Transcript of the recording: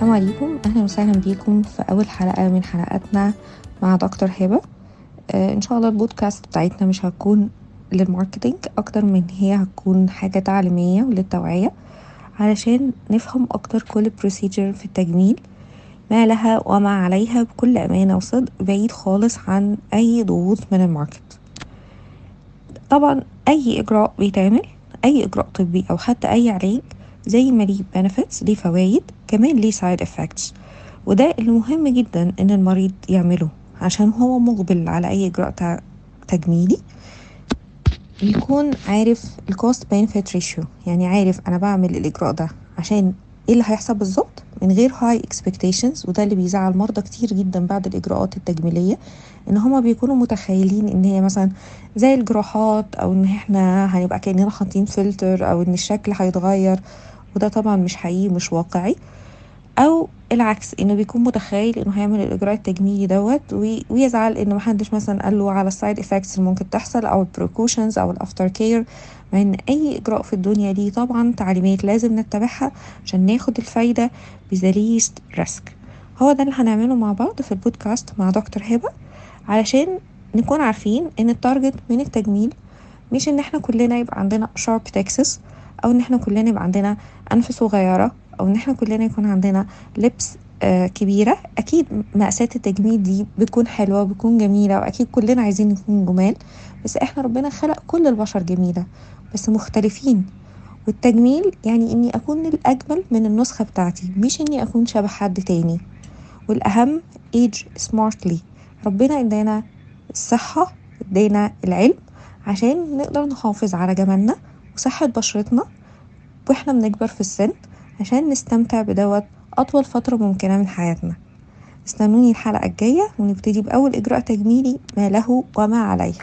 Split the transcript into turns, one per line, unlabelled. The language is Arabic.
السلام عليكم. أهلا وسهلا بيكم في أول حلقة من حلقاتنا مع دكتور هبة. آه إن شاء الله البودكاست بتاعتنا مش هتكون لل marketing أكتر من هي هتكون حاجة تعليمية وللتوعية علشان نفهم أكتر كل procedure في التجميل ما لها وما عليها بكل أمانة وصدق بعيد خالص عن أي ضغوط من ال market. طبعا أي إجراء بيتعمل أي إجراء طبي أو حتى أي علاج زي ما ليه benefits ليه فوايد كمان ليه side effects. وده اللي مهم جدا إن المريض يعمله عشان هو مقبل على أي إجراء تجميلي. يكون عارف ال cost benefit ratio يعني عارف أنا بعمل الإجراء ده عشان إيه اللي هيحصل بالظبط؟ من غير high expectations وده اللي بيزعل مرضى كتير جدا بعد الإجراءات التجميلية إن هما بيكونوا متخيلين إن هي مثلا زي الجراحات أو إن إحنا هنبقى كأننا حاطين فلتر أو إن الشكل هيتغير. وده طبعا مش حقيقي مش واقعي. أو العكس إنه بيكون متخيل إنه هيعمل الإجراء التجميلي دوت ويزعل إنه محدش مثلا قال له على ال side effects اللي ممكن تحصل أو ال precautions أو ال after care مع إن أي إجراء في الدنيا دي طبعا تعليمات لازم نتبعها عشان ناخد الفايدة بذا risk هو ده اللي هنعمله مع بعض في البودكاست مع دكتور هبة علشان نكون عارفين إن ال target من التجميل مش إن إحنا كلنا يبقى عندنا sharp Texas أو إن إحنا كلنا يبقى عندنا أنف صغيرة أو إن إحنا كلنا يكون عندنا lips آه كبيرة أكيد مقاسات التجميل دي بتكون حلوة بتكون جميلة وأكيد كلنا عايزين نكون جمال بس إحنا ربنا خلق كل البشر جميلة بس مختلفين. والتجميل يعني إني أكون الأجمل من النسخة بتاعتي مش إني أكون شبه حد تاني. والأهم age smartly. ربنا إدانا الصحة إدانا العلم عشان نقدر نحافظ على جمالنا وصحة بشرتنا وإحنا بنكبر في السن عشان نستمتع بدوت أطول فترة ممكنة من حياتنا. استنوني الحلقة الجاية ونبتدي بأول إجراء تجميلي ما له وما عليه.